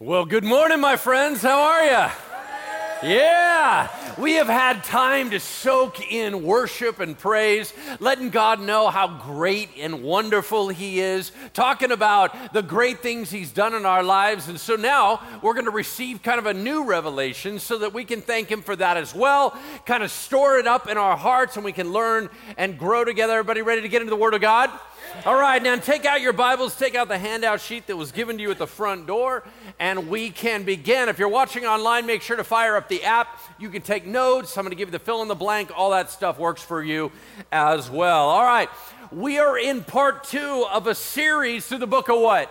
Well, good morning, my friends. How are you? Yeah, we have had time to soak in worship and praise, letting God know how great and wonderful He is, talking about the great things He's done in our lives. And so now we're going to receive kind of a new revelation so that we can thank Him for that as well, kind of store it up in our hearts, and we can learn and grow together. Everybody ready to get into the Word of God? All right, now take out your Bibles, take out the handout sheet that was given to you at the front door, and we can begin. If you're watching online, make sure to fire up the app. You can take notes. I'm going to give you the fill in the blank. All that stuff works for you as well. All right, we are in part two of a series through the book of what?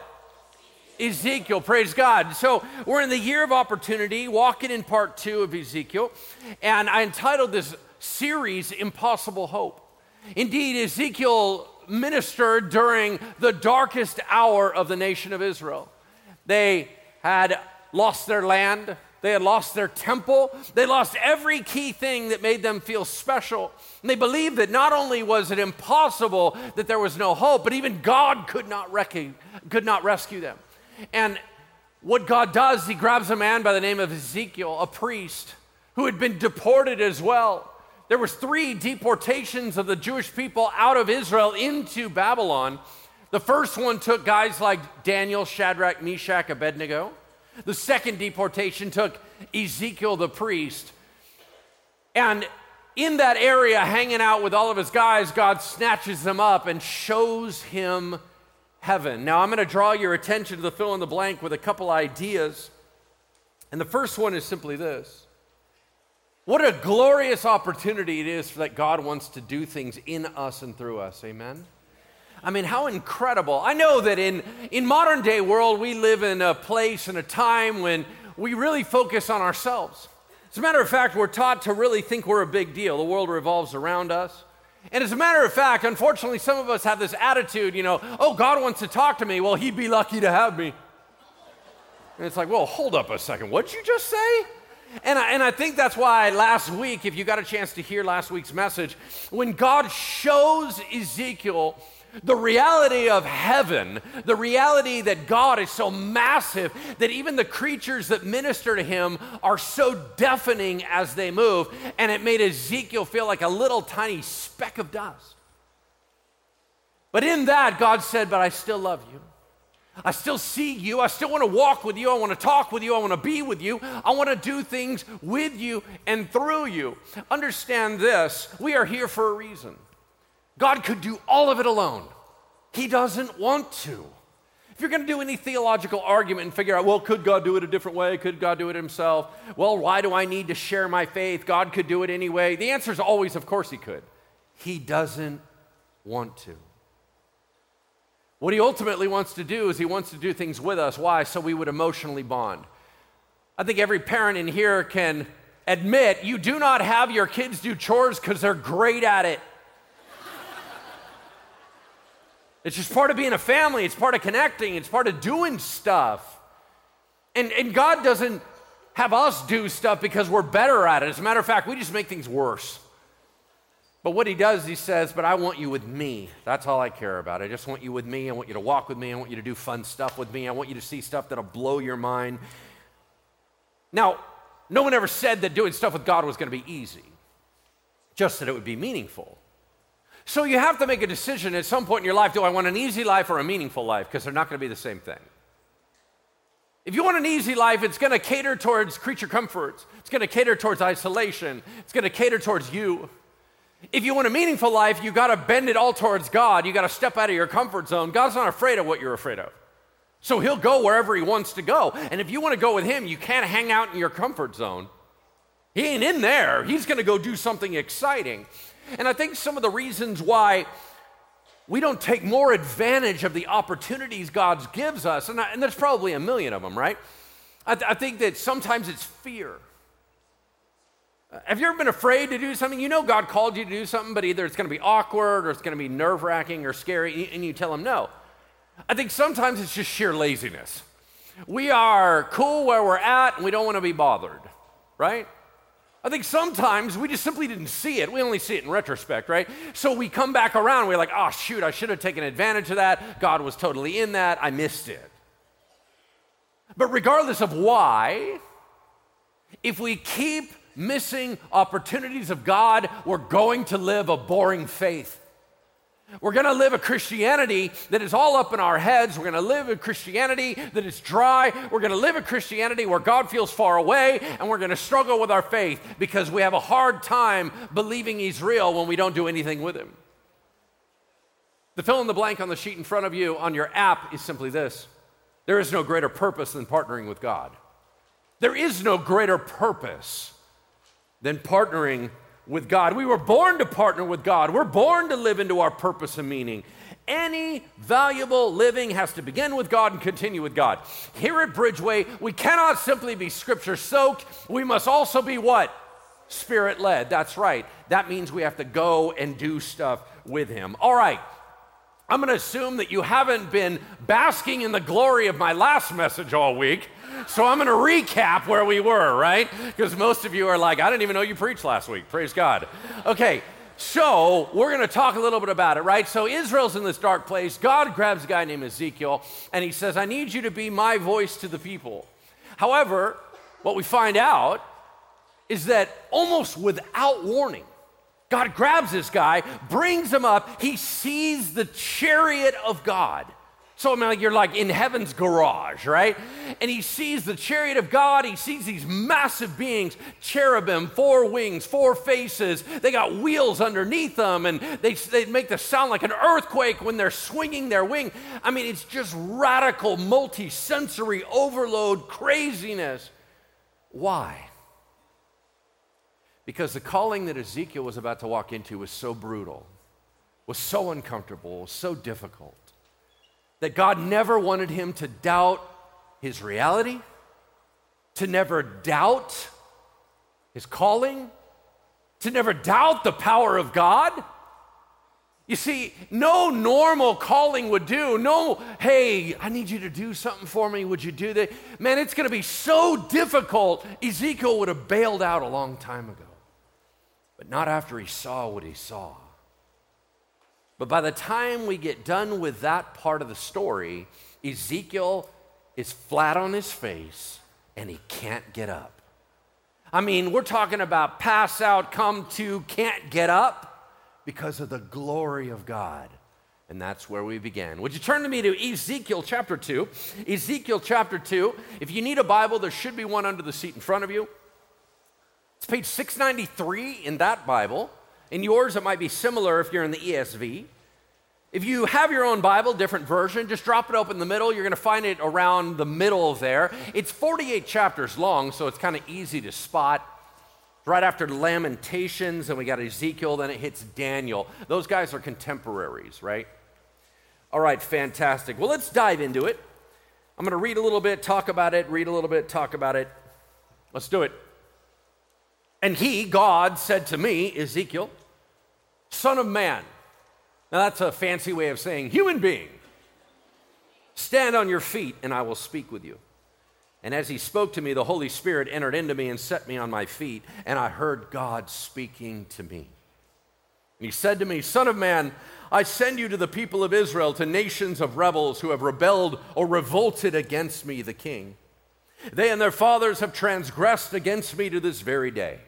Ezekiel, praise God. So, we're in the year of opportunity, walking in part two of Ezekiel, and I entitled this series Impossible Hope. Indeed, Ezekiel ministered during the darkest hour of the nation of Israel. They had lost their land, they had lost their temple, they lost every key thing that made them feel special. And they believed that not only was it impossible that there was no hope, but even God could not, rec- could not rescue them. And what God does, He grabs a man by the name of Ezekiel, a priest who had been deported as well there was three deportations of the Jewish people out of Israel into Babylon. The first one took guys like Daniel, Shadrach, Meshach, Abednego. The second deportation took Ezekiel the priest. And in that area, hanging out with all of his guys, God snatches them up and shows him heaven. Now, I'm going to draw your attention to the fill in the blank with a couple ideas. And the first one is simply this what a glorious opportunity it is that God wants to do things in us and through us. Amen. I mean, how incredible. I know that in, in modern day world, we live in a place and a time when we really focus on ourselves. As a matter of fact, we're taught to really think we're a big deal. The world revolves around us. And as a matter of fact, unfortunately, some of us have this attitude, you know, oh, God wants to talk to me. Well, he'd be lucky to have me. And it's like, well, hold up a second. What'd you just say? And I, and I think that's why last week, if you got a chance to hear last week's message, when God shows Ezekiel the reality of heaven, the reality that God is so massive that even the creatures that minister to him are so deafening as they move, and it made Ezekiel feel like a little tiny speck of dust. But in that, God said, But I still love you. I still see you. I still want to walk with you. I want to talk with you. I want to be with you. I want to do things with you and through you. Understand this we are here for a reason. God could do all of it alone, He doesn't want to. If you're going to do any theological argument and figure out, well, could God do it a different way? Could God do it himself? Well, why do I need to share my faith? God could do it anyway. The answer is always, of course, He could. He doesn't want to. What he ultimately wants to do is he wants to do things with us. Why? So we would emotionally bond. I think every parent in here can admit you do not have your kids do chores because they're great at it. it's just part of being a family, it's part of connecting, it's part of doing stuff. And, and God doesn't have us do stuff because we're better at it. As a matter of fact, we just make things worse. But what he does, he says, But I want you with me. That's all I care about. I just want you with me. I want you to walk with me. I want you to do fun stuff with me. I want you to see stuff that'll blow your mind. Now, no one ever said that doing stuff with God was going to be easy, just that it would be meaningful. So you have to make a decision at some point in your life do I want an easy life or a meaningful life? Because they're not going to be the same thing. If you want an easy life, it's going to cater towards creature comforts, it's going to cater towards isolation, it's going to cater towards you. If you want a meaningful life, you got to bend it all towards God. You got to step out of your comfort zone. God's not afraid of what you're afraid of. So he'll go wherever he wants to go. And if you want to go with him, you can't hang out in your comfort zone. He ain't in there. He's going to go do something exciting. And I think some of the reasons why we don't take more advantage of the opportunities God gives us, and, I, and there's probably a million of them, right? I, th- I think that sometimes it's fear. Have you ever been afraid to do something? You know God called you to do something, but either it's going to be awkward or it's going to be nerve wracking or scary, and you tell him no. I think sometimes it's just sheer laziness. We are cool where we're at and we don't want to be bothered, right? I think sometimes we just simply didn't see it. We only see it in retrospect, right? So we come back around, we're like, oh, shoot, I should have taken advantage of that. God was totally in that. I missed it. But regardless of why, if we keep missing opportunities of God, we're going to live a boring faith. We're going to live a Christianity that is all up in our heads. We're going to live a Christianity that is dry. We're going to live a Christianity where God feels far away, and we're going to struggle with our faith because we have a hard time believing He's real when we don't do anything with Him. The fill in the blank on the sheet in front of you on your app is simply this there is no greater purpose than partnering with God. There is no greater purpose than partnering with God. We were born to partner with God. We're born to live into our purpose and meaning. Any valuable living has to begin with God and continue with God. Here at Bridgeway, we cannot simply be scripture soaked. We must also be what? Spirit led. That's right. That means we have to go and do stuff with Him. All right. I'm going to assume that you haven't been basking in the glory of my last message all week. So I'm going to recap where we were, right? Because most of you are like, I didn't even know you preached last week. Praise God. Okay, so we're going to talk a little bit about it, right? So Israel's in this dark place. God grabs a guy named Ezekiel and he says, I need you to be my voice to the people. However, what we find out is that almost without warning, God grabs this guy, brings him up. He sees the chariot of God. So I mean, you're like in heaven's garage, right? And he sees the chariot of God. He sees these massive beings, cherubim, four wings, four faces. They got wheels underneath them, and they, they make the sound like an earthquake when they're swinging their wing. I mean, it's just radical, multi-sensory overload craziness. Why? Because the calling that Ezekiel was about to walk into was so brutal, was so uncomfortable, was so difficult, that God never wanted him to doubt his reality, to never doubt his calling, to never doubt the power of God. You see, no normal calling would do. No, hey, I need you to do something for me. Would you do that? Man, it's going to be so difficult. Ezekiel would have bailed out a long time ago but not after he saw what he saw. But by the time we get done with that part of the story, Ezekiel is flat on his face and he can't get up. I mean, we're talking about pass out, come to, can't get up because of the glory of God. And that's where we began. Would you turn to me to Ezekiel chapter 2? Ezekiel chapter 2. If you need a Bible, there should be one under the seat in front of you. It's page 693 in that Bible. In yours, it might be similar if you're in the ESV. If you have your own Bible, different version, just drop it open in the middle. You're going to find it around the middle there. It's 48 chapters long, so it's kind of easy to spot. Right after Lamentations, and we got Ezekiel, then it hits Daniel. Those guys are contemporaries, right? All right, fantastic. Well, let's dive into it. I'm going to read a little bit, talk about it, read a little bit, talk about it. Let's do it. And he, God, said to me, Ezekiel, Son of man. Now that's a fancy way of saying human being. Stand on your feet, and I will speak with you. And as he spoke to me, the Holy Spirit entered into me and set me on my feet, and I heard God speaking to me. And he said to me, Son of man, I send you to the people of Israel, to nations of rebels who have rebelled or revolted against me, the king. They and their fathers have transgressed against me to this very day.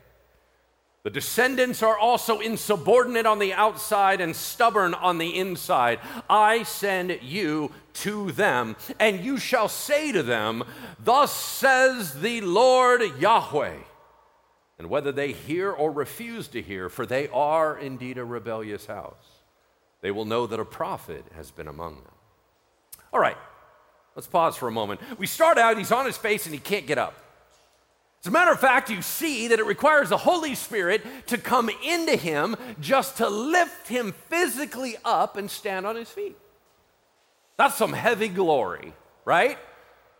The descendants are also insubordinate on the outside and stubborn on the inside. I send you to them, and you shall say to them, Thus says the Lord Yahweh. And whether they hear or refuse to hear, for they are indeed a rebellious house, they will know that a prophet has been among them. All right, let's pause for a moment. We start out, he's on his face and he can't get up. As a matter of fact, you see that it requires the Holy Spirit to come into him just to lift him physically up and stand on his feet. That's some heavy glory, right?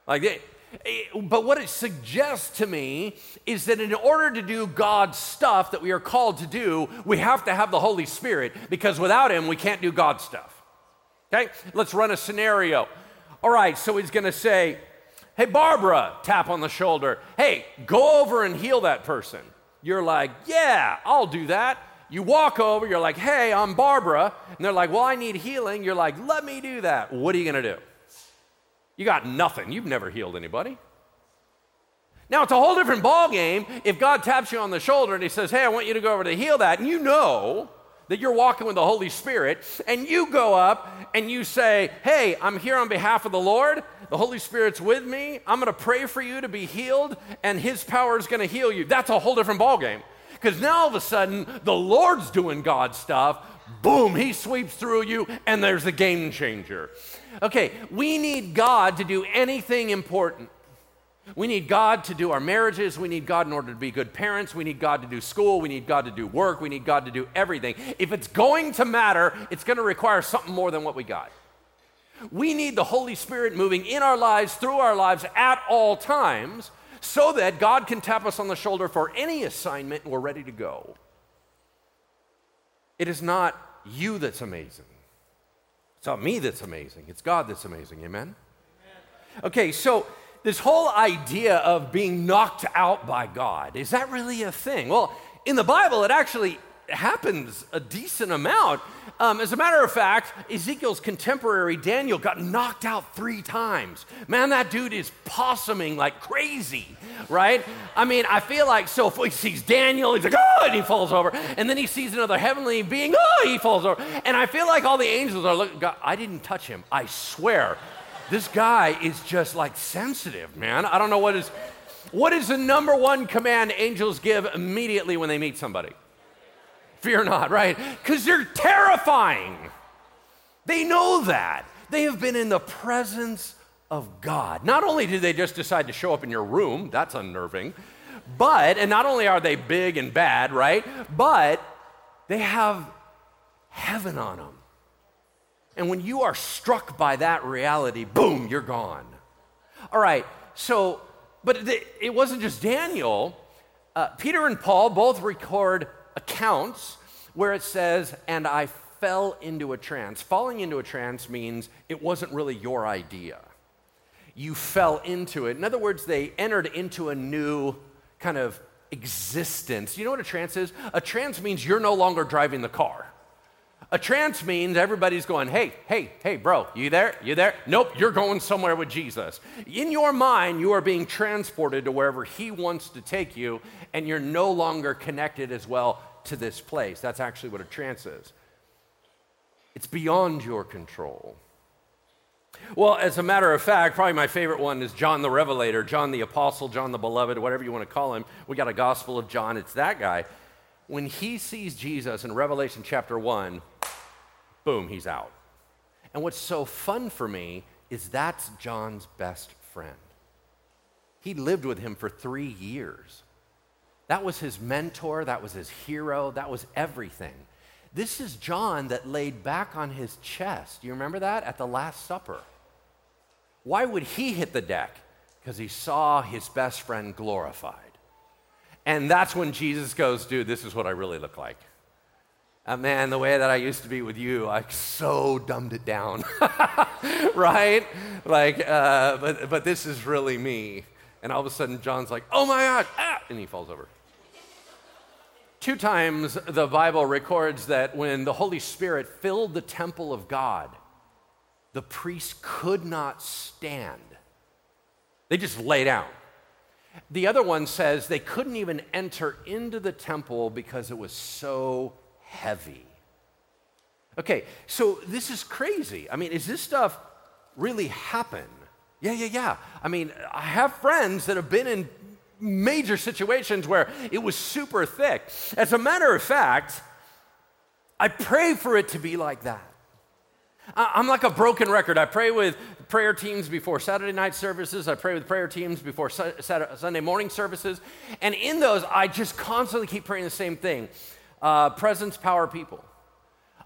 Like, it, it, but what it suggests to me is that in order to do God's stuff that we are called to do, we have to have the Holy Spirit because without him, we can't do God's stuff. Okay? Let's run a scenario. All right, so he's going to say, Hey, Barbara, tap on the shoulder. Hey, go over and heal that person. You're like, Yeah, I'll do that. You walk over, you're like, Hey, I'm Barbara. And they're like, Well, I need healing. You're like, Let me do that. What are you going to do? You got nothing. You've never healed anybody. Now it's a whole different ballgame if God taps you on the shoulder and he says, Hey, I want you to go over to heal that, and you know that you're walking with the Holy Spirit, and you go up and you say, Hey, I'm here on behalf of the Lord. The Holy Spirit's with me. I'm going to pray for you to be healed, and His power is going to heal you. That's a whole different ballgame. Because now all of a sudden, the Lord's doing God's stuff. Boom, He sweeps through you, and there's a game changer. Okay, we need God to do anything important. We need God to do our marriages. We need God in order to be good parents. We need God to do school. We need God to do work. We need God to do everything. If it's going to matter, it's going to require something more than what we got. We need the Holy Spirit moving in our lives, through our lives at all times, so that God can tap us on the shoulder for any assignment and we're ready to go. It is not you that's amazing. It's not me that's amazing. It's God that's amazing. Amen? Okay, so this whole idea of being knocked out by God, is that really a thing? Well, in the Bible, it actually happens a decent amount. Um, as a matter of fact, Ezekiel's contemporary Daniel got knocked out three times. Man, that dude is possuming like crazy, right? I mean, I feel like so if he sees Daniel, he's like, oh, and he falls over. And then he sees another heavenly being, oh, he falls over. And I feel like all the angels are looking, God, I didn't touch him, I swear. This guy is just like sensitive, man. I don't know what is what is the number one command angels give immediately when they meet somebody? Fear not, right? Because they're terrifying. They know that. They have been in the presence of God. Not only did they just decide to show up in your room, that's unnerving, but, and not only are they big and bad, right? But they have heaven on them. And when you are struck by that reality, boom, you're gone. All right, so, but it wasn't just Daniel. Uh, Peter and Paul both record accounts where it says, and I fell into a trance. Falling into a trance means it wasn't really your idea. You fell into it. In other words, they entered into a new kind of existence. You know what a trance is? A trance means you're no longer driving the car. A trance means everybody's going, hey, hey, hey, bro, you there? You there? Nope, you're going somewhere with Jesus. In your mind, you are being transported to wherever He wants to take you, and you're no longer connected as well to this place. That's actually what a trance is. It's beyond your control. Well, as a matter of fact, probably my favorite one is John the Revelator, John the Apostle, John the Beloved, whatever you want to call him. We got a Gospel of John, it's that guy. When he sees Jesus in Revelation chapter 1, boom, he's out. And what's so fun for me is that's John's best friend. He lived with him for three years. That was his mentor, that was his hero, that was everything. This is John that laid back on his chest. Do you remember that at the Last Supper? Why would he hit the deck? Because he saw his best friend glorified. And that's when Jesus goes, dude, this is what I really look like. Uh, man, the way that I used to be with you, I so dumbed it down, right? Like, uh, but, but this is really me. And all of a sudden, John's like, oh my God, ah! and he falls over. Two times the Bible records that when the Holy Spirit filled the temple of God, the priests could not stand. They just lay down. The other one says they couldn't even enter into the temple because it was so heavy. Okay, so this is crazy. I mean, is this stuff really happen? Yeah, yeah, yeah. I mean, I have friends that have been in major situations where it was super thick. As a matter of fact, I pray for it to be like that. I'm like a broken record. I pray with prayer teams before Saturday night services. I pray with prayer teams before Saturday, Sunday morning services. And in those, I just constantly keep praying the same thing uh, presence, power, people.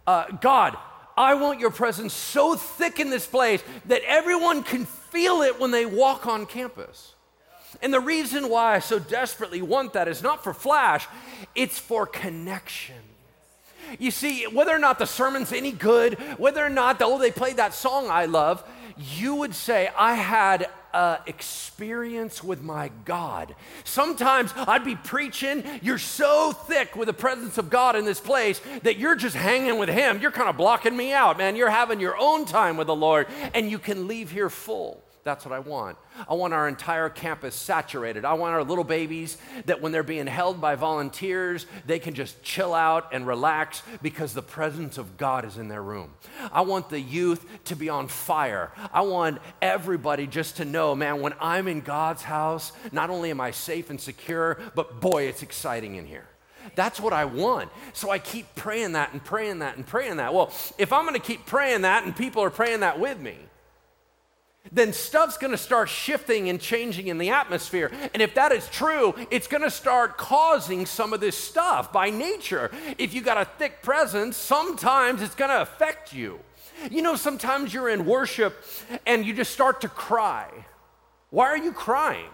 Uh, God, I want your presence so thick in this place that everyone can feel it when they walk on campus. And the reason why I so desperately want that is not for flash, it's for connection. You see, whether or not the sermon's any good, whether or not, oh, they played that song I love, you would say, I had experience with my God. Sometimes I'd be preaching, you're so thick with the presence of God in this place that you're just hanging with Him. You're kind of blocking me out, man. You're having your own time with the Lord, and you can leave here full. That's what I want. I want our entire campus saturated. I want our little babies that when they're being held by volunteers, they can just chill out and relax because the presence of God is in their room. I want the youth to be on fire. I want everybody just to know, man, when I'm in God's house, not only am I safe and secure, but boy, it's exciting in here. That's what I want. So I keep praying that and praying that and praying that. Well, if I'm going to keep praying that and people are praying that with me, then stuff's going to start shifting and changing in the atmosphere. And if that is true, it's going to start causing some of this stuff by nature. If you got a thick presence, sometimes it's going to affect you. You know, sometimes you're in worship and you just start to cry. Why are you crying?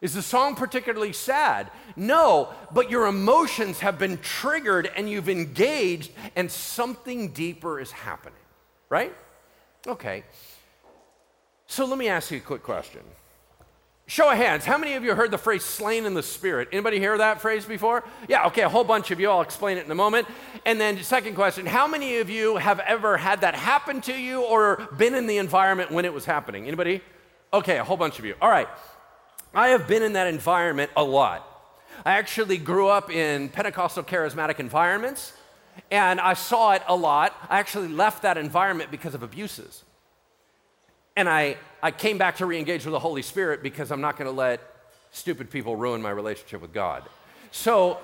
Is the song particularly sad? No, but your emotions have been triggered and you've engaged, and something deeper is happening, right? Okay. So let me ask you a quick question. Show of hands, how many of you heard the phrase slain in the spirit? Anybody hear that phrase before? Yeah, okay, a whole bunch of you. I'll explain it in a moment. And then, second question, how many of you have ever had that happen to you or been in the environment when it was happening? Anybody? Okay, a whole bunch of you. All right. I have been in that environment a lot. I actually grew up in Pentecostal charismatic environments, and I saw it a lot. I actually left that environment because of abuses. And I, I came back to re engage with the Holy Spirit because I'm not going to let stupid people ruin my relationship with God. So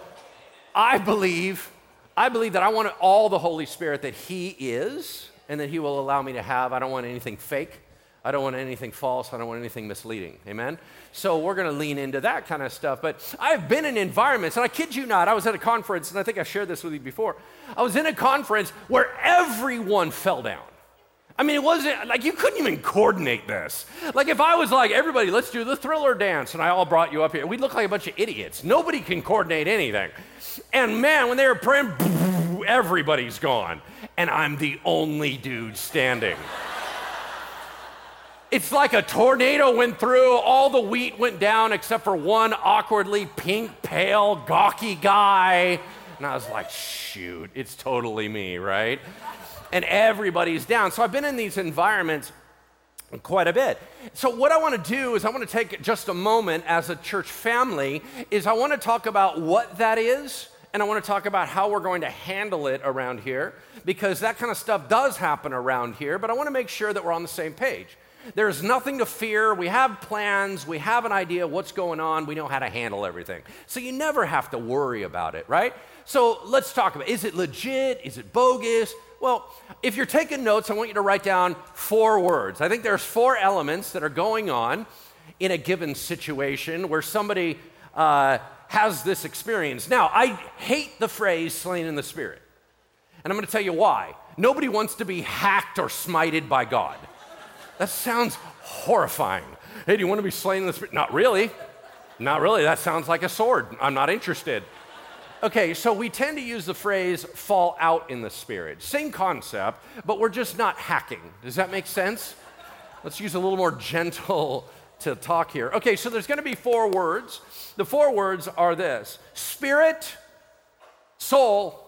I believe, I believe that I want all the Holy Spirit that He is and that He will allow me to have. I don't want anything fake. I don't want anything false. I don't want anything misleading. Amen? So we're going to lean into that kind of stuff. But I've been in environments, and I kid you not, I was at a conference, and I think I shared this with you before. I was in a conference where everyone fell down. I mean, it wasn't like you couldn't even coordinate this. Like, if I was like, everybody, let's do the thriller dance, and I all brought you up here, we'd look like a bunch of idiots. Nobody can coordinate anything. And man, when they were praying, everybody's gone. And I'm the only dude standing. It's like a tornado went through, all the wheat went down except for one awkwardly pink, pale, gawky guy. And I was like, shoot, it's totally me, right? And everybody's down. So I've been in these environments quite a bit. So what I want to do is I want to take just a moment as a church family is I want to talk about what that is and I want to talk about how we're going to handle it around here because that kind of stuff does happen around here, but I want to make sure that we're on the same page. There's nothing to fear. We have plans. We have an idea what's going on. We know how to handle everything. So you never have to worry about it, right? So let's talk about is it legit? Is it bogus? Well, if you're taking notes, I want you to write down four words. I think there's four elements that are going on in a given situation where somebody uh, has this experience. Now, I hate the phrase slain in the spirit. And I'm going to tell you why. Nobody wants to be hacked or smited by God. That sounds horrifying. Hey, do you want to be slain in the spirit? Not really. Not really. That sounds like a sword. I'm not interested. Okay, so we tend to use the phrase fall out in the spirit. Same concept, but we're just not hacking. Does that make sense? Let's use a little more gentle to talk here. Okay, so there's going to be four words. The four words are this spirit, soul,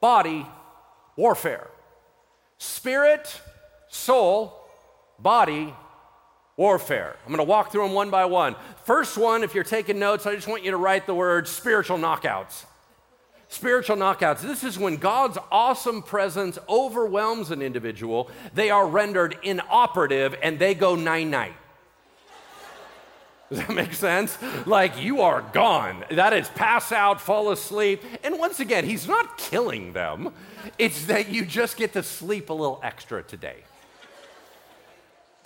body, warfare. Spirit, soul, body, warfare. I'm going to walk through them one by one. First one, if you're taking notes, I just want you to write the word spiritual knockouts. Spiritual knockouts. This is when God's awesome presence overwhelms an individual. They are rendered inoperative and they go nine night. Does that make sense? Like you are gone. That is pass out, fall asleep. And once again, he's not killing them. It's that you just get to sleep a little extra today.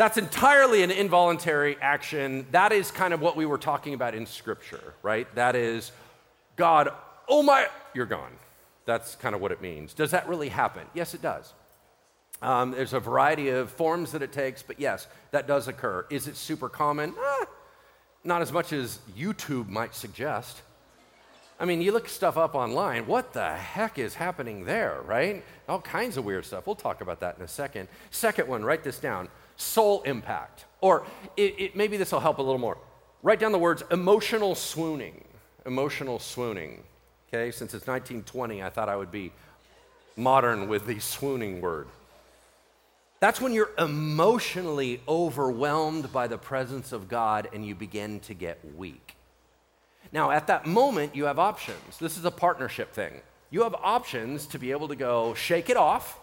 That's entirely an involuntary action. That is kind of what we were talking about in Scripture, right? That is, God, oh my, you're gone. That's kind of what it means. Does that really happen? Yes, it does. Um, there's a variety of forms that it takes, but yes, that does occur. Is it super common? Eh, not as much as YouTube might suggest. I mean, you look stuff up online, what the heck is happening there, right? All kinds of weird stuff. We'll talk about that in a second. Second one, write this down soul impact. Or it, it, maybe this will help a little more. Write down the words emotional swooning. Emotional swooning. Okay, since it's 1920, I thought I would be modern with the swooning word. That's when you're emotionally overwhelmed by the presence of God and you begin to get weak. Now, at that moment, you have options. This is a partnership thing. You have options to be able to go, shake it off.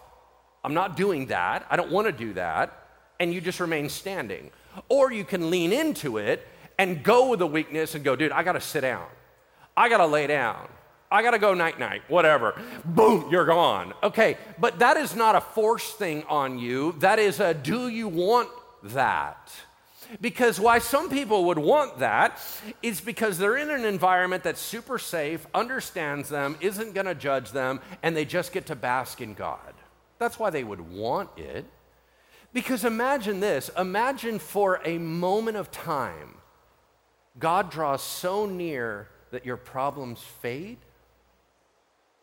I'm not doing that. I don't want to do that. And you just remain standing. Or you can lean into it and go with the weakness and go, dude, I got to sit down. I got to lay down. I got to go night night, whatever. Boom, you're gone. Okay, but that is not a force thing on you. That is a do you want that? Because why some people would want that is because they're in an environment that's super safe, understands them, isn't to judge them, and they just get to bask in God. That's why they would want it. Because imagine this imagine for a moment of time, God draws so near that your problems fade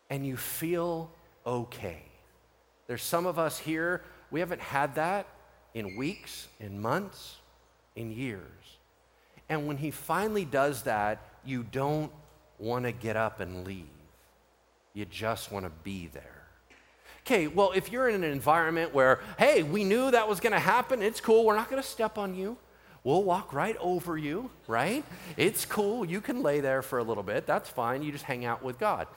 and you feel okay. There's some of us here, we haven't had that in weeks, in months, in years. And when he finally does that, you don't want to get up and leave. You just want to be there. Okay, well, if you're in an environment where, hey, we knew that was going to happen, it's cool, we're not going to step on you. We'll walk right over you, right? It's cool. You can lay there for a little bit. That's fine. You just hang out with God.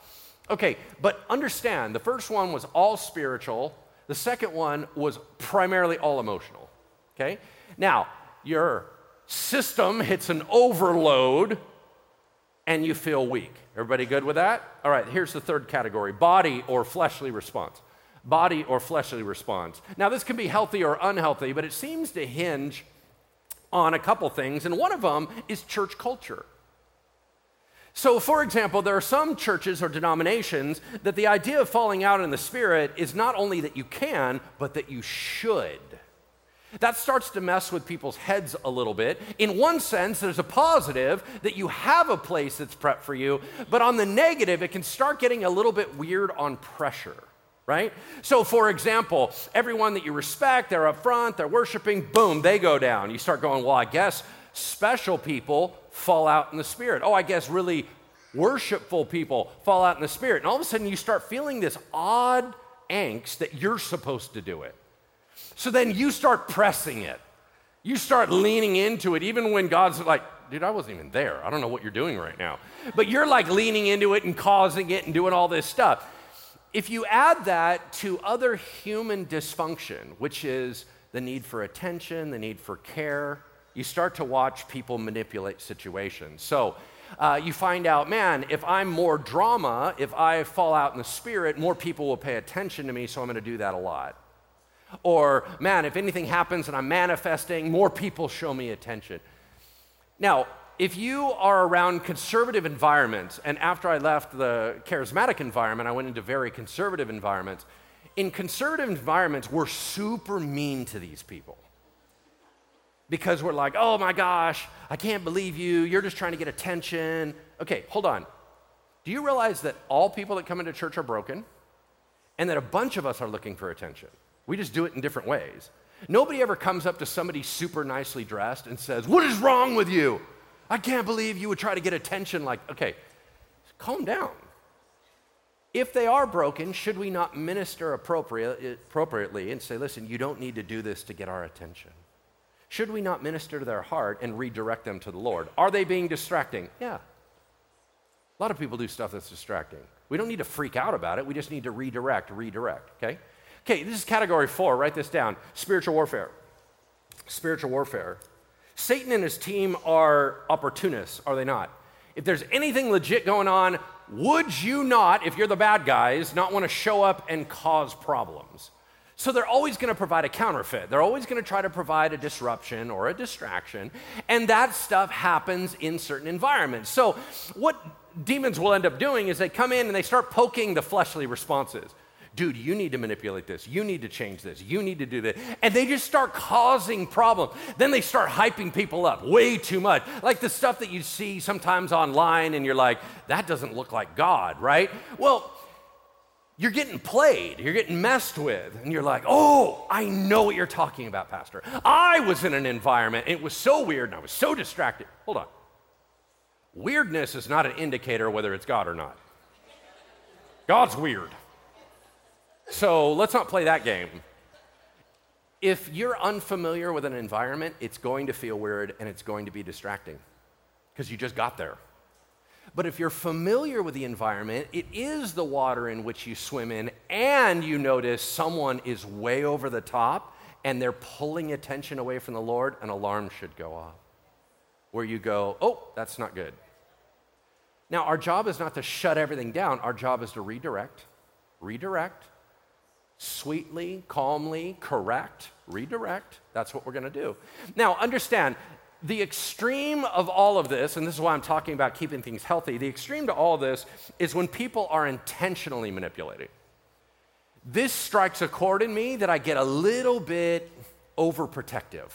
Okay, but understand the first one was all spiritual, the second one was primarily all emotional. Okay? Now, your system hits an overload and you feel weak. Everybody good with that? All right, here's the third category body or fleshly response. Body or fleshly response. Now, this can be healthy or unhealthy, but it seems to hinge on a couple things, and one of them is church culture. So, for example, there are some churches or denominations that the idea of falling out in the Spirit is not only that you can, but that you should. That starts to mess with people's heads a little bit. In one sense, there's a positive that you have a place that's prepped for you, but on the negative, it can start getting a little bit weird on pressure, right? So, for example, everyone that you respect, they're up front, they're worshiping, boom, they go down. You start going, well, I guess special people fall out in the spirit. Oh, I guess really worshipful people fall out in the spirit. And all of a sudden, you start feeling this odd angst that you're supposed to do it. So then you start pressing it. You start leaning into it, even when God's like, dude, I wasn't even there. I don't know what you're doing right now. But you're like leaning into it and causing it and doing all this stuff. If you add that to other human dysfunction, which is the need for attention, the need for care, you start to watch people manipulate situations. So uh, you find out, man, if I'm more drama, if I fall out in the spirit, more people will pay attention to me, so I'm going to do that a lot. Or, man, if anything happens and I'm manifesting, more people show me attention. Now, if you are around conservative environments, and after I left the charismatic environment, I went into very conservative environments. In conservative environments, we're super mean to these people because we're like, oh my gosh, I can't believe you. You're just trying to get attention. Okay, hold on. Do you realize that all people that come into church are broken? And that a bunch of us are looking for attention. We just do it in different ways. Nobody ever comes up to somebody super nicely dressed and says, What is wrong with you? I can't believe you would try to get attention like, okay, calm down. If they are broken, should we not minister appropriate, appropriately and say, Listen, you don't need to do this to get our attention? should we not minister to their heart and redirect them to the Lord? Are they being distracting? Yeah. A lot of people do stuff that's distracting. We don't need to freak out about it. We just need to redirect, redirect, okay? Okay, this is category four. Write this down spiritual warfare. Spiritual warfare. Satan and his team are opportunists, are they not? If there's anything legit going on, would you not, if you're the bad guys, not want to show up and cause problems? So they're always going to provide a counterfeit. They're always going to try to provide a disruption or a distraction. And that stuff happens in certain environments. So what demons will end up doing is they come in and they start poking the fleshly responses. Dude, you need to manipulate this. You need to change this. You need to do this. And they just start causing problems. Then they start hyping people up way too much. Like the stuff that you see sometimes online, and you're like, that doesn't look like God, right? Well, you're getting played, you're getting messed with, and you're like, oh, I know what you're talking about, Pastor. I was in an environment, it was so weird, and I was so distracted. Hold on. Weirdness is not an indicator whether it's God or not. God's weird. So let's not play that game. if you're unfamiliar with an environment, it's going to feel weird and it's going to be distracting because you just got there. But if you're familiar with the environment, it is the water in which you swim in, and you notice someone is way over the top and they're pulling attention away from the Lord, an alarm should go off. Where you go, oh, that's not good. Now, our job is not to shut everything down, our job is to redirect, redirect, sweetly, calmly, correct, redirect. That's what we're going to do. Now, understand, the extreme of all of this, and this is why I'm talking about keeping things healthy, the extreme to all this is when people are intentionally manipulating. This strikes a chord in me that I get a little bit overprotective.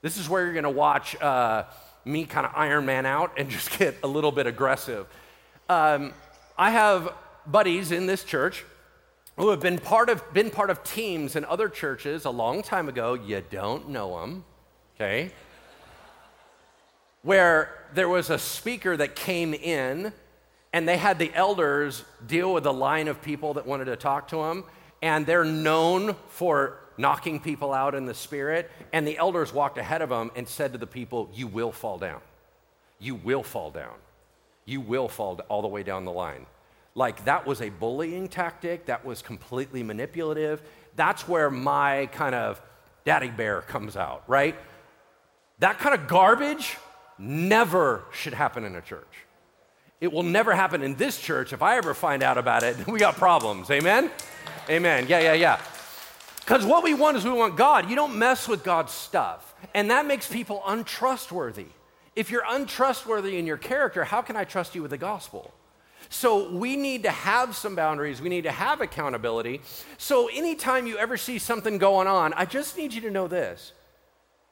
This is where you're going to watch uh, me kind of Iron Man out and just get a little bit aggressive. Um, I have buddies in this church who have been part of been part of teams in other churches a long time ago. You don't know them, okay? where there was a speaker that came in and they had the elders deal with the line of people that wanted to talk to them and they're known for knocking people out in the spirit and the elders walked ahead of them and said to the people you will fall down you will fall down you will fall all the way down the line like that was a bullying tactic that was completely manipulative that's where my kind of daddy bear comes out right that kind of garbage never should happen in a church. It will never happen in this church. If I ever find out about it, we got problems. Amen? Amen. Yeah, yeah, yeah. Because what we want is we want God. You don't mess with God's stuff. And that makes people untrustworthy. If you're untrustworthy in your character, how can I trust you with the gospel? So we need to have some boundaries. We need to have accountability. So anytime you ever see something going on, I just need you to know this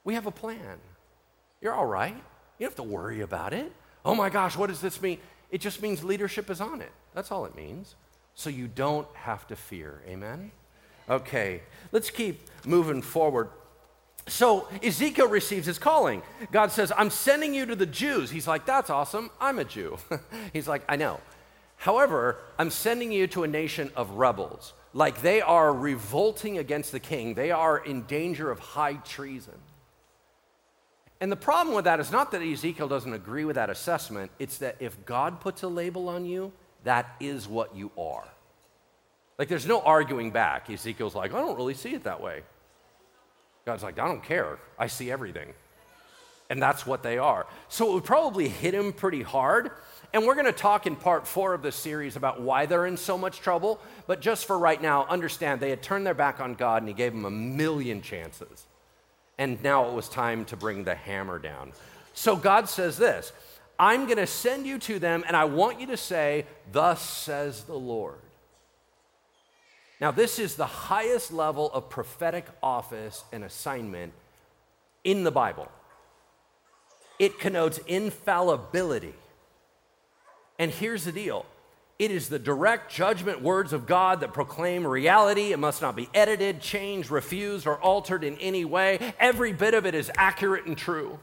we have a plan. You're all right. You don't have to worry about it. Oh my gosh, what does this mean? It just means leadership is on it. That's all it means. So you don't have to fear. Amen? Okay, let's keep moving forward. So Ezekiel receives his calling. God says, I'm sending you to the Jews. He's like, That's awesome. I'm a Jew. He's like, I know. However, I'm sending you to a nation of rebels. Like they are revolting against the king, they are in danger of high treason. And the problem with that is not that Ezekiel doesn't agree with that assessment, it's that if God puts a label on you, that is what you are. Like there's no arguing back. Ezekiel's like, I don't really see it that way. God's like, I don't care. I see everything. And that's what they are. So it would probably hit him pretty hard. And we're going to talk in part four of this series about why they're in so much trouble. But just for right now, understand they had turned their back on God and he gave them a million chances and now it was time to bring the hammer down. So God says this I'm going to send you to them, and I want you to say, Thus says the Lord. Now, this is the highest level of prophetic office and assignment in the Bible. It connotes infallibility. And here's the deal it is the direct judgment words of God that proclaim reality. It must not be edited, changed, refused, or altered in any way. Every bit of it is accurate and true.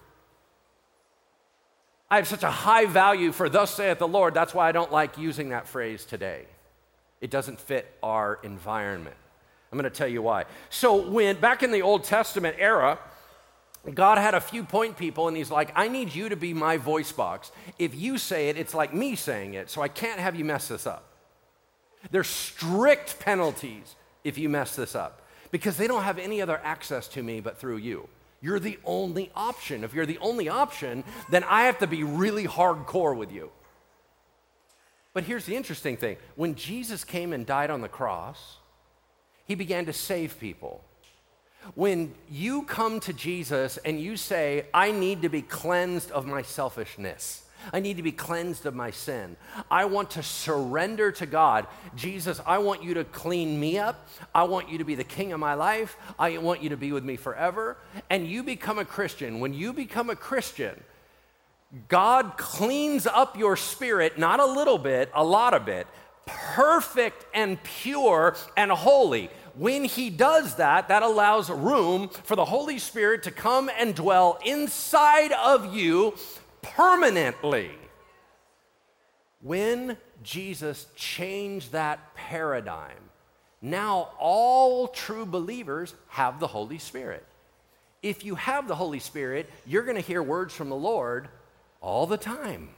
I have such a high value for thus saith the Lord. That's why I don't like using that phrase today. It doesn't fit our environment. I'm going to tell you why. So, when back in the Old Testament era, God had a few point people, and He's like, I need you to be my voice box. If you say it, it's like me saying it, so I can't have you mess this up. There's strict penalties if you mess this up because they don't have any other access to me but through you. You're the only option. If you're the only option, then I have to be really hardcore with you. But here's the interesting thing when Jesus came and died on the cross, he began to save people. When you come to Jesus and you say, I need to be cleansed of my selfishness, I need to be cleansed of my sin. I want to surrender to God. Jesus, I want you to clean me up. I want you to be the king of my life. I want you to be with me forever. And you become a Christian. When you become a Christian, God cleans up your spirit, not a little bit, a lot of it, perfect and pure and holy when he does that, that allows room for the Holy Spirit to come and dwell inside of you permanently. When Jesus changed that paradigm, now all true believers have the Holy Spirit. If you have the Holy Spirit, you're going to hear words from the Lord all the time.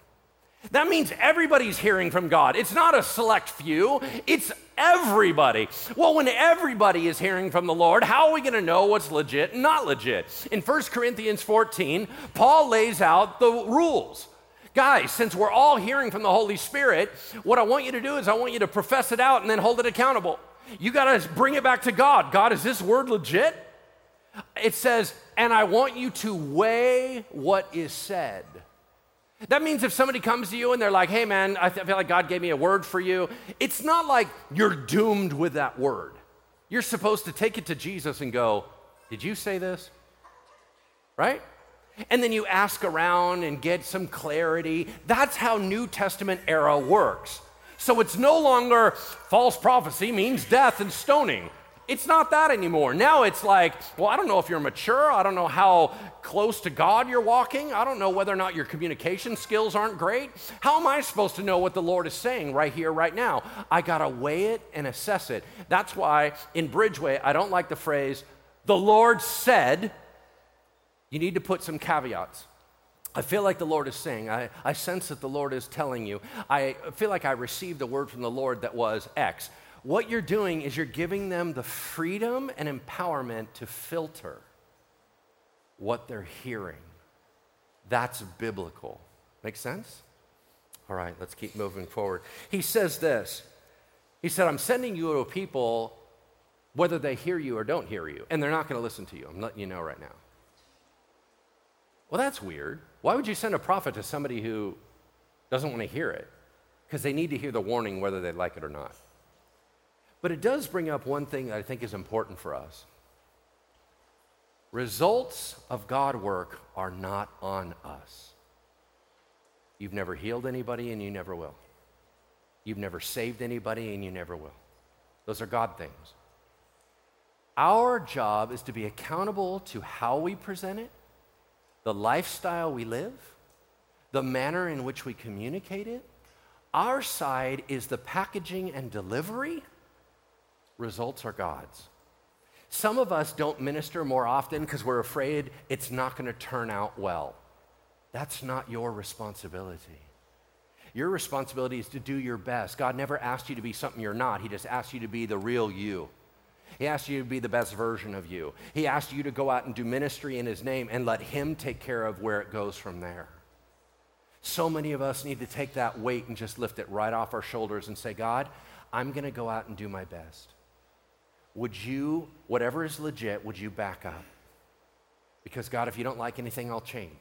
That means everybody's hearing from God. It's not a select few, it's everybody. Well, when everybody is hearing from the Lord, how are we going to know what's legit and not legit? In 1 Corinthians 14, Paul lays out the rules. Guys, since we're all hearing from the Holy Spirit, what I want you to do is I want you to profess it out and then hold it accountable. You got to bring it back to God. God, is this word legit? It says, and I want you to weigh what is said. That means if somebody comes to you and they're like, hey man, I feel like God gave me a word for you, it's not like you're doomed with that word. You're supposed to take it to Jesus and go, did you say this? Right? And then you ask around and get some clarity. That's how New Testament era works. So it's no longer false prophecy means death and stoning. It's not that anymore. Now it's like, well, I don't know if you're mature. I don't know how close to God you're walking. I don't know whether or not your communication skills aren't great. How am I supposed to know what the Lord is saying right here, right now? I got to weigh it and assess it. That's why in Bridgeway, I don't like the phrase, the Lord said. You need to put some caveats. I feel like the Lord is saying, I, I sense that the Lord is telling you. I feel like I received a word from the Lord that was X what you're doing is you're giving them the freedom and empowerment to filter what they're hearing. That's biblical. Make sense? All right, let's keep moving forward. He says this He said, I'm sending you to a people whether they hear you or don't hear you, and they're not going to listen to you. I'm letting you know right now. Well, that's weird. Why would you send a prophet to somebody who doesn't want to hear it? Because they need to hear the warning whether they like it or not. But it does bring up one thing that I think is important for us. Results of God work are not on us. You've never healed anybody and you never will. You've never saved anybody and you never will. Those are God things. Our job is to be accountable to how we present it, the lifestyle we live, the manner in which we communicate it. Our side is the packaging and delivery results are God's. Some of us don't minister more often because we're afraid it's not going to turn out well. That's not your responsibility. Your responsibility is to do your best. God never asked you to be something you're not, He just asked you to be the real you. He asked you to be the best version of you. He asked you to go out and do ministry in His name and let Him take care of where it goes from there. So many of us need to take that weight and just lift it right off our shoulders and say, God, I'm going to go out and do my best would you, whatever is legit, would you back up? Because, God, if you don't like anything, I'll change.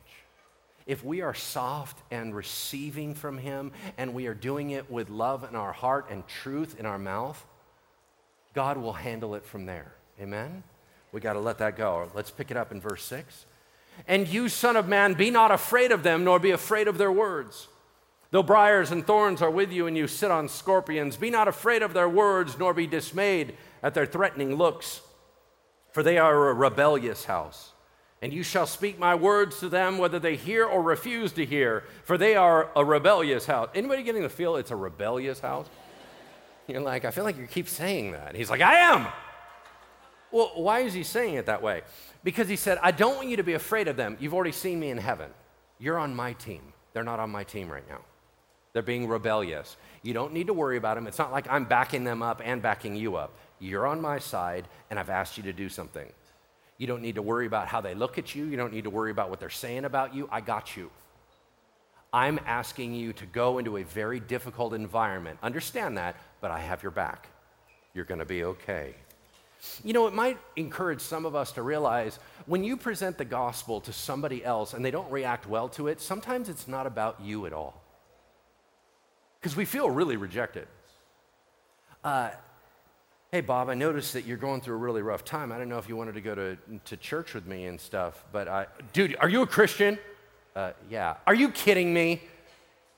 If we are soft and receiving from Him and we are doing it with love in our heart and truth in our mouth, God will handle it from there. Amen? We got to let that go. Let's pick it up in verse 6. And you, Son of Man, be not afraid of them, nor be afraid of their words. Though briars and thorns are with you and you sit on scorpions, be not afraid of their words, nor be dismayed at their threatening looks, for they are a rebellious house. And you shall speak my words to them, whether they hear or refuse to hear, for they are a rebellious house. Anybody getting the feel it's a rebellious house? You're like, I feel like you keep saying that. He's like, I am. Well, why is he saying it that way? Because he said, I don't want you to be afraid of them. You've already seen me in heaven. You're on my team. They're not on my team right now. They're being rebellious. You don't need to worry about them. It's not like I'm backing them up and backing you up. You're on my side, and I've asked you to do something. You don't need to worry about how they look at you. You don't need to worry about what they're saying about you. I got you. I'm asking you to go into a very difficult environment. Understand that, but I have your back. You're going to be okay. You know, it might encourage some of us to realize when you present the gospel to somebody else and they don't react well to it, sometimes it's not about you at all. Because we feel really rejected. Uh, hey, Bob, I noticed that you're going through a really rough time. I don't know if you wanted to go to, to church with me and stuff, but I, dude, are you a Christian? Uh, yeah. Are you kidding me?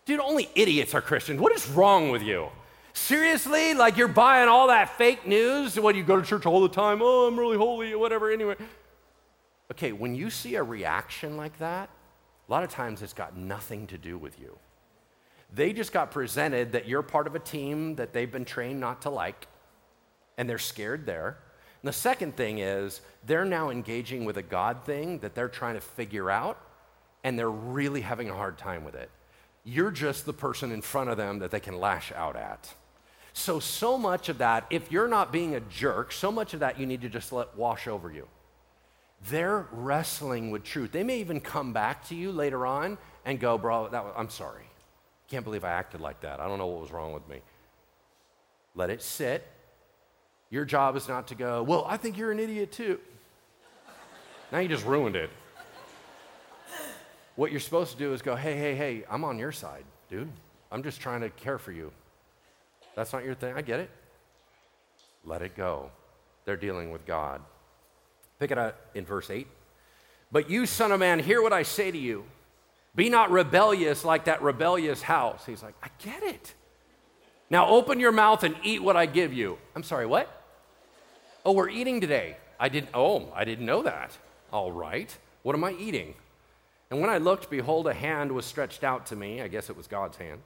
Dude, only idiots are Christians. What is wrong with you? Seriously? Like you're buying all that fake news? Do you go to church all the time? Oh, I'm really holy, or whatever. Anyway. Okay, when you see a reaction like that, a lot of times it's got nothing to do with you. They just got presented that you're part of a team that they've been trained not to like and they're scared there. And the second thing is they're now engaging with a God thing that they're trying to figure out, and they're really having a hard time with it. You're just the person in front of them that they can lash out at. So, so much of that, if you're not being a jerk, so much of that you need to just let wash over you. They're wrestling with truth. They may even come back to you later on and go, Bro, that was, I'm sorry. Can't believe I acted like that. I don't know what was wrong with me. Let it sit. Your job is not to go, Well, I think you're an idiot too. now you just ruined it. What you're supposed to do is go, Hey, hey, hey, I'm on your side, dude. I'm just trying to care for you. That's not your thing. I get it. Let it go. They're dealing with God. Pick it up in verse 8. But you, son of man, hear what I say to you. Be not rebellious like that rebellious house. He's like, I get it. Now open your mouth and eat what I give you. I'm sorry, what? Oh, we're eating today. I didn't, oh, I didn't know that. All right. What am I eating? And when I looked, behold, a hand was stretched out to me. I guess it was God's hand.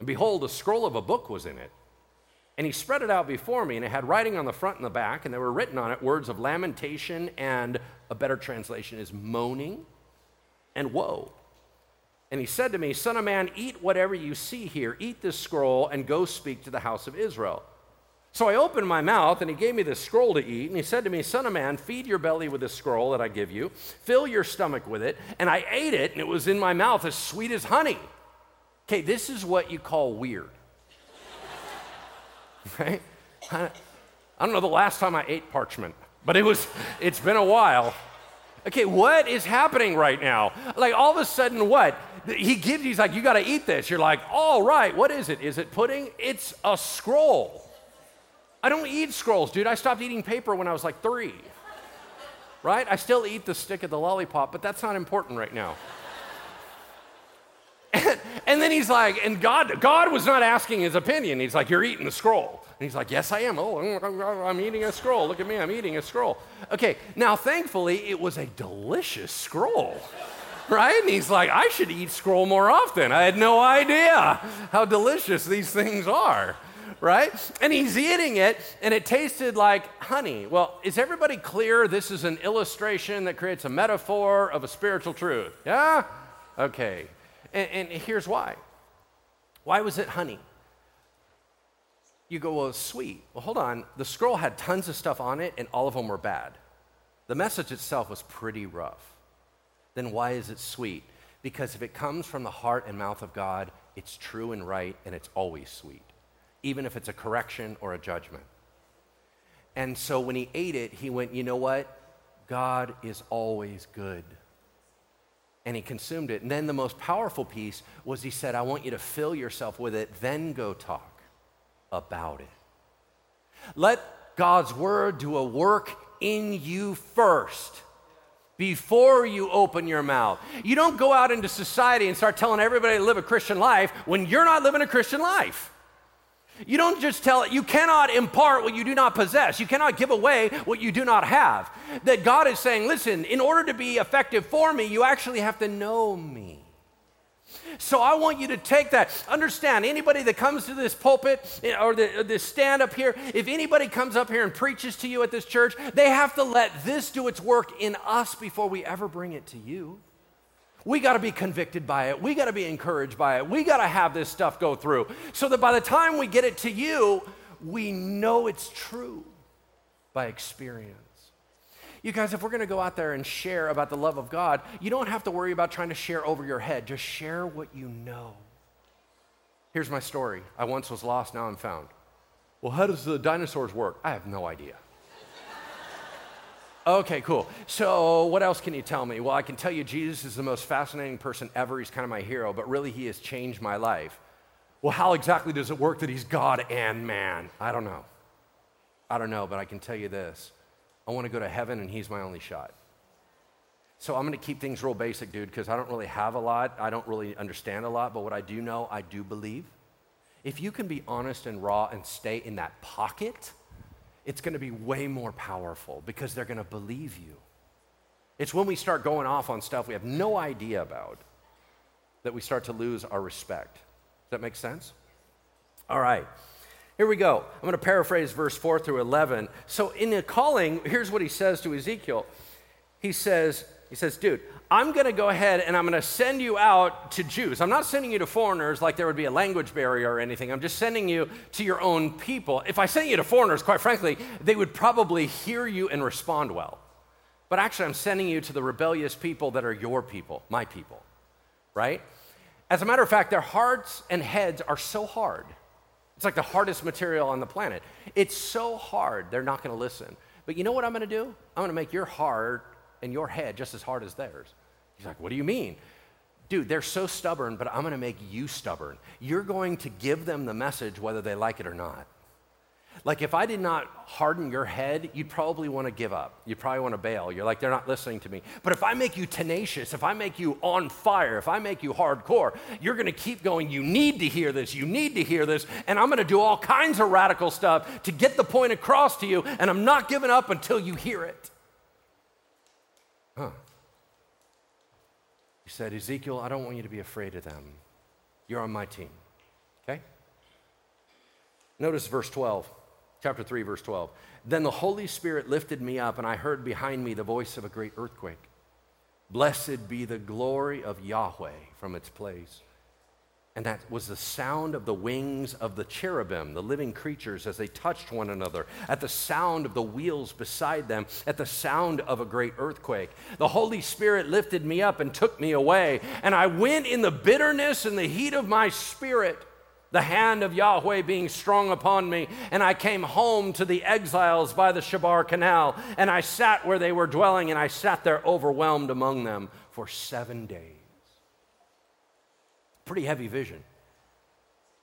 And behold, a scroll of a book was in it. And he spread it out before me, and it had writing on the front and the back, and there were written on it words of lamentation, and a better translation is moaning and woe. And he said to me, Son of man, eat whatever you see here. Eat this scroll and go speak to the house of Israel. So I opened my mouth, and he gave me this scroll to eat. And he said to me, Son of man, feed your belly with this scroll that I give you, fill your stomach with it. And I ate it, and it was in my mouth as sweet as honey. Okay, this is what you call weird. right? I don't know the last time I ate parchment, but it was, it's been a while. Okay, what is happening right now? Like all of a sudden, what? He gives, he's like, you got to eat this. You're like, all right, what is it? Is it pudding? It's a scroll. I don't eat scrolls, dude. I stopped eating paper when I was like three. Right? I still eat the stick of the lollipop, but that's not important right now. And, and, then he's like, and God, God was not asking his opinion. He's like, You're eating the scroll. And he's like, Yes, I am. Oh, I'm eating a scroll. Look at me, I'm eating a scroll. Okay, now thankfully, it was a delicious scroll, right? And he's like, I should eat scroll more often. I had no idea how delicious these things are, right? And he's eating it, and it tasted like honey. Well, is everybody clear this is an illustration that creates a metaphor of a spiritual truth? Yeah? Okay. And, and here's why. Why was it honey? You go, well, sweet. Well, hold on. The scroll had tons of stuff on it, and all of them were bad. The message itself was pretty rough. Then why is it sweet? Because if it comes from the heart and mouth of God, it's true and right, and it's always sweet, even if it's a correction or a judgment. And so when he ate it, he went, you know what? God is always good and he consumed it. And then the most powerful piece was he said, I want you to fill yourself with it, then go talk about it. Let God's word do a work in you first before you open your mouth. You don't go out into society and start telling everybody to live a Christian life when you're not living a Christian life. You don't just tell it, you cannot impart what you do not possess. You cannot give away what you do not have. That God is saying, listen, in order to be effective for me, you actually have to know me. So I want you to take that. Understand, anybody that comes to this pulpit eh, or, the, or this stand up here, if anybody comes up here and preaches to you at this church, they have to let this do its work in us before we ever bring it to you. We got to be convicted by it. We got to be encouraged by it. We got to have this stuff go through so that by the time we get it to you, we know it's true by experience. You guys, if we're going to go out there and share about the love of God, you don't have to worry about trying to share over your head. Just share what you know. Here's my story I once was lost, now I'm found. Well, how does the dinosaurs work? I have no idea. Okay, cool. So, what else can you tell me? Well, I can tell you Jesus is the most fascinating person ever. He's kind of my hero, but really, he has changed my life. Well, how exactly does it work that he's God and man? I don't know. I don't know, but I can tell you this I want to go to heaven, and he's my only shot. So, I'm going to keep things real basic, dude, because I don't really have a lot. I don't really understand a lot, but what I do know, I do believe. If you can be honest and raw and stay in that pocket, it's going to be way more powerful because they're going to believe you. It's when we start going off on stuff we have no idea about that we start to lose our respect. Does that make sense? All right. Here we go. I'm going to paraphrase verse 4 through 11. So in the calling, here's what he says to Ezekiel. He says, he says, dude, I'm going to go ahead and I'm going to send you out to Jews. I'm not sending you to foreigners like there would be a language barrier or anything. I'm just sending you to your own people. If I sent you to foreigners, quite frankly, they would probably hear you and respond well. But actually, I'm sending you to the rebellious people that are your people, my people, right? As a matter of fact, their hearts and heads are so hard. It's like the hardest material on the planet. It's so hard, they're not going to listen. But you know what I'm going to do? I'm going to make your heart and your head just as hard as theirs. He's like, What do you mean? Dude, they're so stubborn, but I'm going to make you stubborn. You're going to give them the message whether they like it or not. Like, if I did not harden your head, you'd probably want to give up. You'd probably want to bail. You're like, they're not listening to me. But if I make you tenacious, if I make you on fire, if I make you hardcore, you're going to keep going. You need to hear this. You need to hear this. And I'm going to do all kinds of radical stuff to get the point across to you. And I'm not giving up until you hear it. Huh. He said, Ezekiel, I don't want you to be afraid of them. You're on my team. Okay? Notice verse 12. Chapter 3, verse 12. Then the Holy Spirit lifted me up, and I heard behind me the voice of a great earthquake. Blessed be the glory of Yahweh from its place. And that was the sound of the wings of the cherubim, the living creatures, as they touched one another, at the sound of the wheels beside them, at the sound of a great earthquake. The Holy Spirit lifted me up and took me away, and I went in the bitterness and the heat of my spirit the hand of Yahweh being strong upon me. And I came home to the exiles by the Chebar Canal, and I sat where they were dwelling, and I sat there overwhelmed among them for seven days. Pretty heavy vision,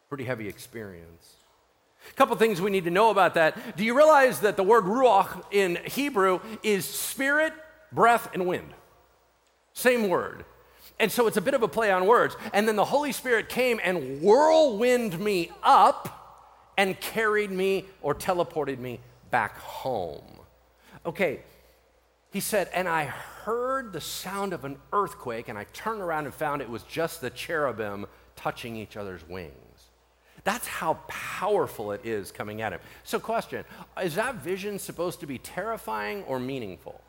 pretty heavy experience. A couple things we need to know about that. Do you realize that the word ruach in Hebrew is spirit, breath, and wind? Same word. And so it's a bit of a play on words. And then the Holy Spirit came and whirlwind me up and carried me or teleported me back home. Okay, he said, and I heard the sound of an earthquake, and I turned around and found it was just the cherubim touching each other's wings. That's how powerful it is coming at him. So, question Is that vision supposed to be terrifying or meaningful?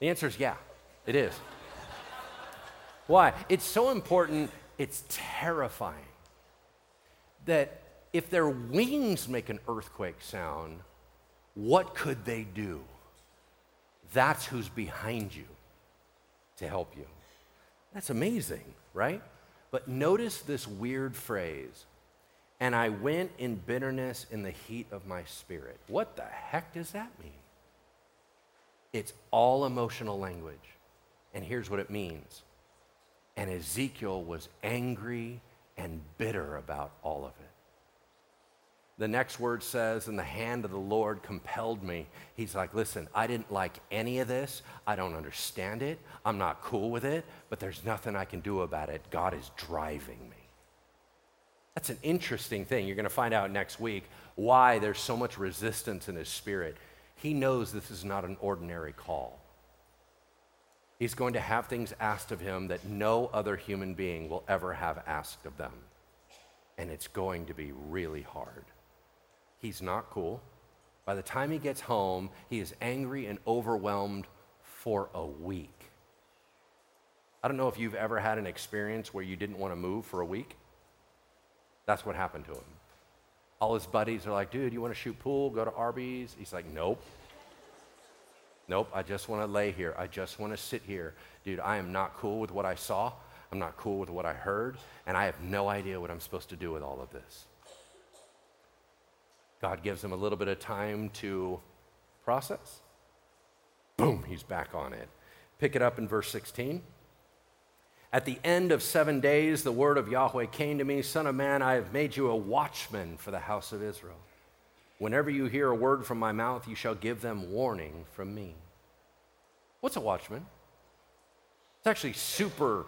The answer is yeah, it is. Why? It's so important, it's terrifying. That if their wings make an earthquake sound, what could they do? That's who's behind you to help you. That's amazing, right? But notice this weird phrase and I went in bitterness in the heat of my spirit. What the heck does that mean? It's all emotional language. And here's what it means and Ezekiel was angry and bitter about all of it. The next word says, and the hand of the Lord compelled me. He's like, listen, I didn't like any of this. I don't understand it. I'm not cool with it, but there's nothing I can do about it. God is driving me. That's an interesting thing. You're going to find out next week why there's so much resistance in his spirit. He knows this is not an ordinary call. He's going to have things asked of him that no other human being will ever have asked of them. And it's going to be really hard. He's not cool. By the time he gets home, he is angry and overwhelmed for a week. I don't know if you've ever had an experience where you didn't want to move for a week. That's what happened to him. All his buddies are like, dude, you want to shoot pool? Go to Arby's? He's like, nope. Nope, I just want to lay here. I just want to sit here. Dude, I am not cool with what I saw. I'm not cool with what I heard. And I have no idea what I'm supposed to do with all of this. God gives him a little bit of time to process. Boom, he's back on it. Pick it up in verse 16. At the end of seven days, the word of Yahweh came to me Son of man, I have made you a watchman for the house of Israel. Whenever you hear a word from my mouth, you shall give them warning from me. What's a watchman? It's actually super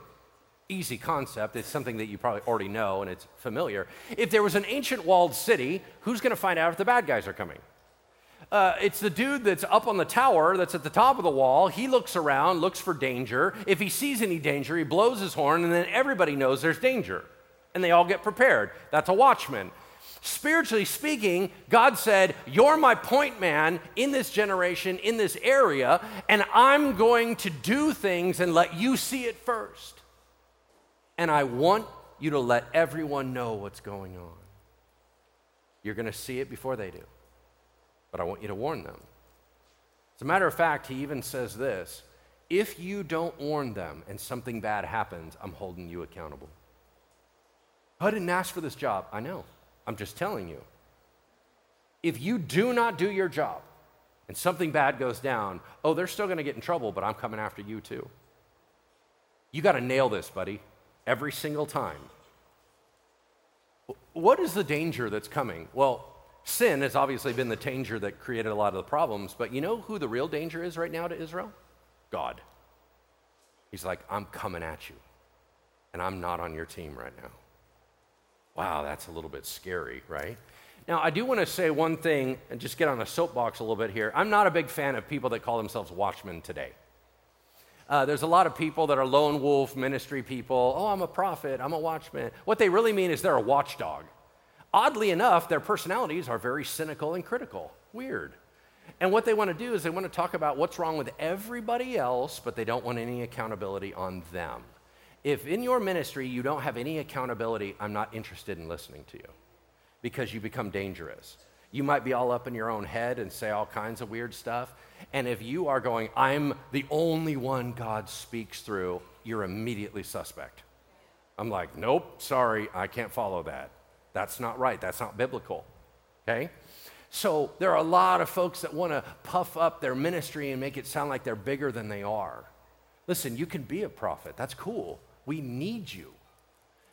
easy concept. It's something that you probably already know and it's familiar. If there was an ancient walled city, who's going to find out if the bad guys are coming? Uh, it's the dude that's up on the tower that's at the top of the wall. He looks around, looks for danger. If he sees any danger, he blows his horn, and then everybody knows there's danger. And they all get prepared. That's a watchman. Spiritually speaking, God said, You're my point man in this generation, in this area, and I'm going to do things and let you see it first. And I want you to let everyone know what's going on. You're going to see it before they do, but I want you to warn them. As a matter of fact, he even says this if you don't warn them and something bad happens, I'm holding you accountable. I didn't ask for this job. I know. I'm just telling you. If you do not do your job and something bad goes down, oh, they're still going to get in trouble, but I'm coming after you too. You got to nail this, buddy, every single time. What is the danger that's coming? Well, sin has obviously been the danger that created a lot of the problems, but you know who the real danger is right now to Israel? God. He's like, I'm coming at you, and I'm not on your team right now. Wow, that's a little bit scary, right? Now, I do want to say one thing and just get on a soapbox a little bit here. I'm not a big fan of people that call themselves watchmen today. Uh, there's a lot of people that are lone wolf ministry people. Oh, I'm a prophet, I'm a watchman. What they really mean is they're a watchdog. Oddly enough, their personalities are very cynical and critical. Weird. And what they want to do is they want to talk about what's wrong with everybody else, but they don't want any accountability on them. If in your ministry you don't have any accountability, I'm not interested in listening to you because you become dangerous. You might be all up in your own head and say all kinds of weird stuff. And if you are going, I'm the only one God speaks through, you're immediately suspect. I'm like, nope, sorry, I can't follow that. That's not right. That's not biblical. Okay? So there are a lot of folks that want to puff up their ministry and make it sound like they're bigger than they are. Listen, you can be a prophet. That's cool. We need you.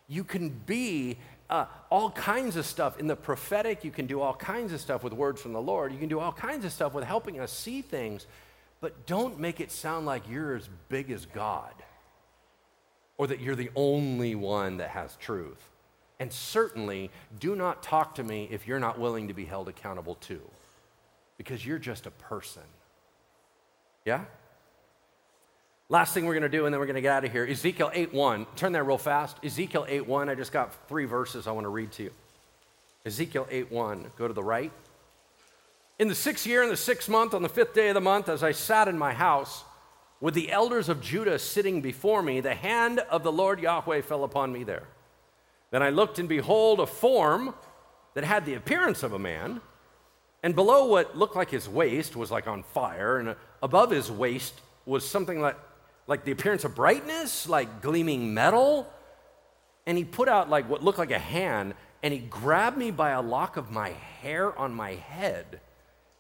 You can be uh, all kinds of stuff in the prophetic. You can do all kinds of stuff with words from the Lord. You can do all kinds of stuff with helping us see things, but don't make it sound like you're as big as God or that you're the only one that has truth. And certainly, do not talk to me if you're not willing to be held accountable too, because you're just a person. Yeah? Last thing we're going to do, and then we're going to get out of here Ezekiel 8 1. Turn there real fast. Ezekiel 8 1. I just got three verses I want to read to you. Ezekiel 8 1. Go to the right. In the sixth year, in the sixth month, on the fifth day of the month, as I sat in my house, with the elders of Judah sitting before me, the hand of the Lord Yahweh fell upon me there. Then I looked, and behold, a form that had the appearance of a man, and below what looked like his waist was like on fire, and above his waist was something like like the appearance of brightness, like gleaming metal. And he put out like what looked like a hand, and he grabbed me by a lock of my hair on my head.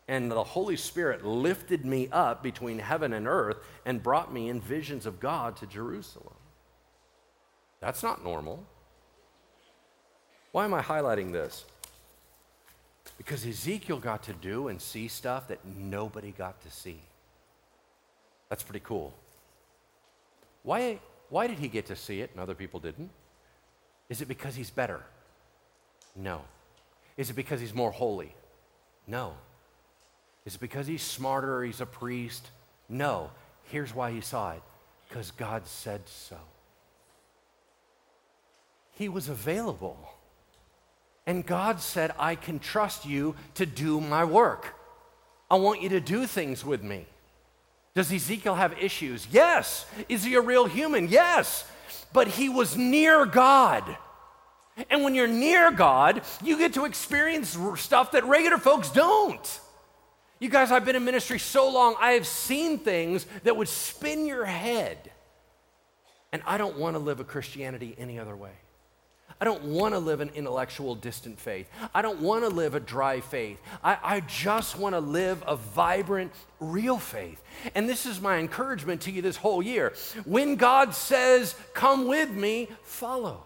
And the Holy Spirit lifted me up between heaven and earth and brought me in visions of God to Jerusalem. That's not normal. Why am I highlighting this? Because Ezekiel got to do and see stuff that nobody got to see. That's pretty cool. Why, why did he get to see it and other people didn't? Is it because he's better? No. Is it because he's more holy? No. Is it because he's smarter he's a priest? No. Here's why he saw it because God said so. He was available. And God said, I can trust you to do my work. I want you to do things with me. Does Ezekiel have issues? Yes. Is he a real human? Yes. But he was near God. And when you're near God, you get to experience stuff that regular folks don't. You guys, I've been in ministry so long, I have seen things that would spin your head. And I don't want to live a Christianity any other way. I don't want to live an intellectual, distant faith. I don't want to live a dry faith. I, I just want to live a vibrant, real faith. And this is my encouragement to you this whole year. When God says, Come with me, follow.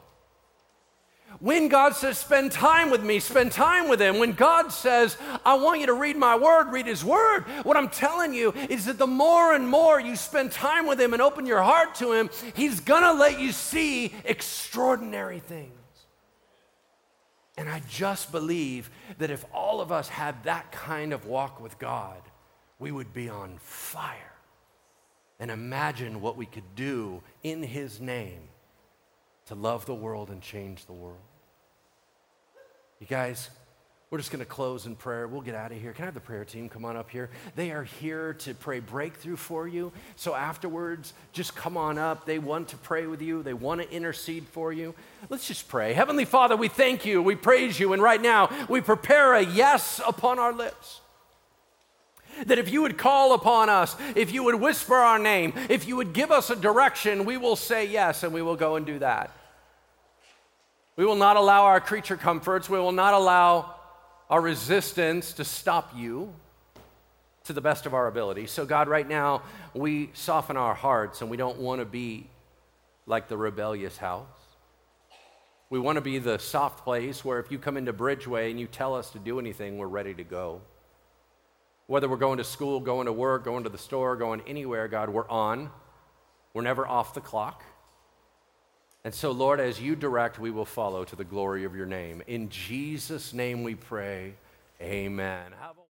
When God says, spend time with me, spend time with Him. When God says, I want you to read my word, read His word. What I'm telling you is that the more and more you spend time with Him and open your heart to Him, He's gonna let you see extraordinary things. And I just believe that if all of us had that kind of walk with God, we would be on fire. And imagine what we could do in His name to love the world and change the world. You guys, we're just going to close in prayer. We'll get out of here. Can I have the prayer team come on up here? They are here to pray breakthrough for you. So afterwards, just come on up. They want to pray with you, they want to intercede for you. Let's just pray. Heavenly Father, we thank you, we praise you, and right now we prepare a yes upon our lips. That if you would call upon us, if you would whisper our name, if you would give us a direction, we will say yes and we will go and do that. We will not allow our creature comforts, we will not allow our resistance to stop you to the best of our ability. So, God, right now, we soften our hearts and we don't want to be like the rebellious house. We want to be the soft place where if you come into Bridgeway and you tell us to do anything, we're ready to go. Whether we're going to school, going to work, going to the store, going anywhere, God, we're on. We're never off the clock. And so, Lord, as you direct, we will follow to the glory of your name. In Jesus' name we pray. Amen.